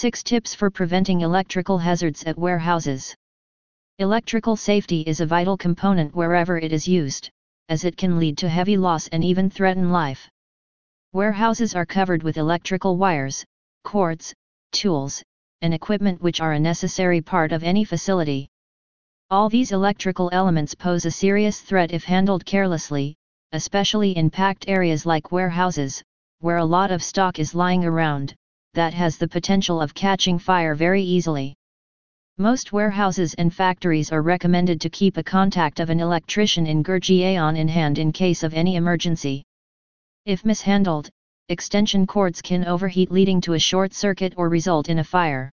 6 Tips for Preventing Electrical Hazards at Warehouses Electrical safety is a vital component wherever it is used, as it can lead to heavy loss and even threaten life. Warehouses are covered with electrical wires, cords, tools, and equipment which are a necessary part of any facility. All these electrical elements pose a serious threat if handled carelessly, especially in packed areas like warehouses, where a lot of stock is lying around, that has the potential of catching fire very easily. Most warehouses and factories are recommended to keep a contact of an electrician in Gurgaon in hand in case of any emergency. If mishandled, extension cords can overheat leading to a short circuit or result in a fire.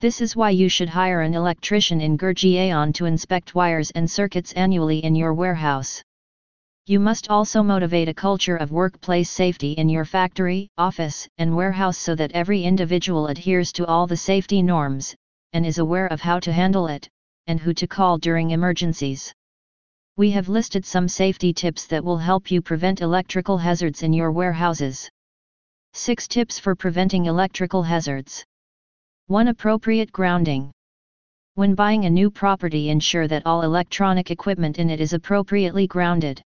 This is why you should hire an electrician in Gurgaon to inspect wires and circuits annually in your warehouse. You must also motivate a culture of workplace safety in your factory, office, and warehouse so that every individual adheres to all the safety norms, and is aware of how to handle it, and who to call during emergencies. We have listed some safety tips that will help you prevent electrical hazards in your warehouses. 6 Tips for Preventing Electrical Hazards 1. Appropriate grounding. When buying a new property ensure that all electronic equipment in it is appropriately grounded.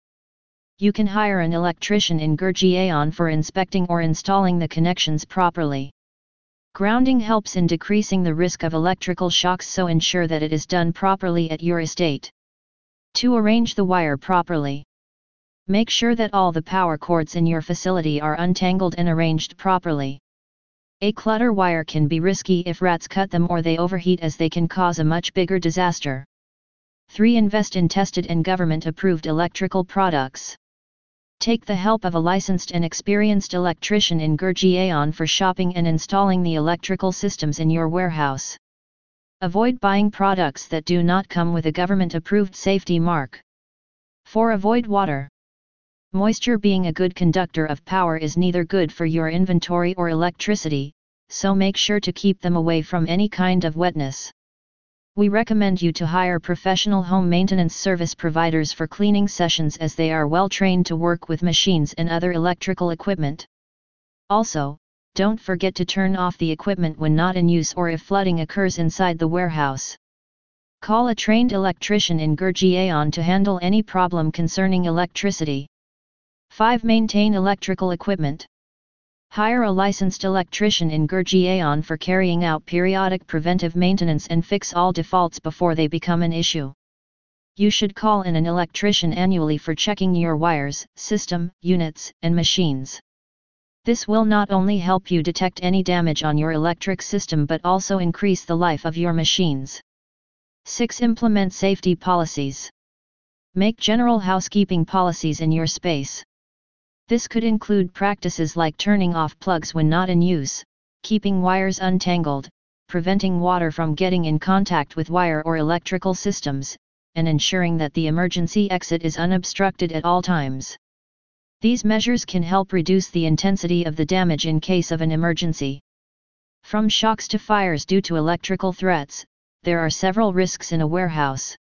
You can hire an electrician in Gurgaon for inspecting or installing the connections properly. Grounding helps in decreasing the risk of electrical shocks so ensure that it is done properly at your estate. To Arrange the wire properly. Make sure that all the power cords in your facility are untangled and arranged properly. A clutter wire can be risky if rats cut them or they overheat as they can cause a much bigger disaster. 3. Invest in tested and government approved electrical products. Take the help of a licensed and experienced electrician in Gurgaon for shopping and installing the electrical systems in your warehouse. Avoid buying products that do not come with a government-approved safety mark. 4. Avoid water. Moisture being a good conductor of power is neither good for your inventory or electricity, so make sure to keep them away from any kind of wetness we recommend you to hire professional home maintenance service providers for cleaning sessions as they are well trained to work with machines and other electrical equipment. Also, don't forget to turn off the equipment when not in use or if flooding occurs inside the warehouse. Call a trained electrician in Gurgaon to handle any problem concerning electricity. 5. Maintain electrical equipment. Hire a licensed electrician in Gurgaon for carrying out periodic preventive maintenance and fix all defaults before they become an issue. You should call in an electrician annually for checking your wires, system, units, and machines. This will not only help you detect any damage on your electric system but also increase the life of your machines. 6. Implement safety policies. Make general housekeeping policies in your space. This could include practices like turning off plugs when not in use, keeping wires untangled, preventing water from getting in contact with wire or electrical systems, and ensuring that the emergency exit is unobstructed at all times. These measures can help reduce the intensity of the damage in case of an emergency. From shocks to fires due to electrical threats, there are several risks in a warehouse.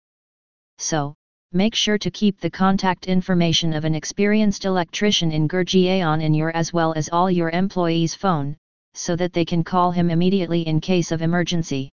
So, make sure to keep the contact information of an experienced electrician in Gurgaon in your as well as all your employees' phone, so that they can call him immediately in case of emergency.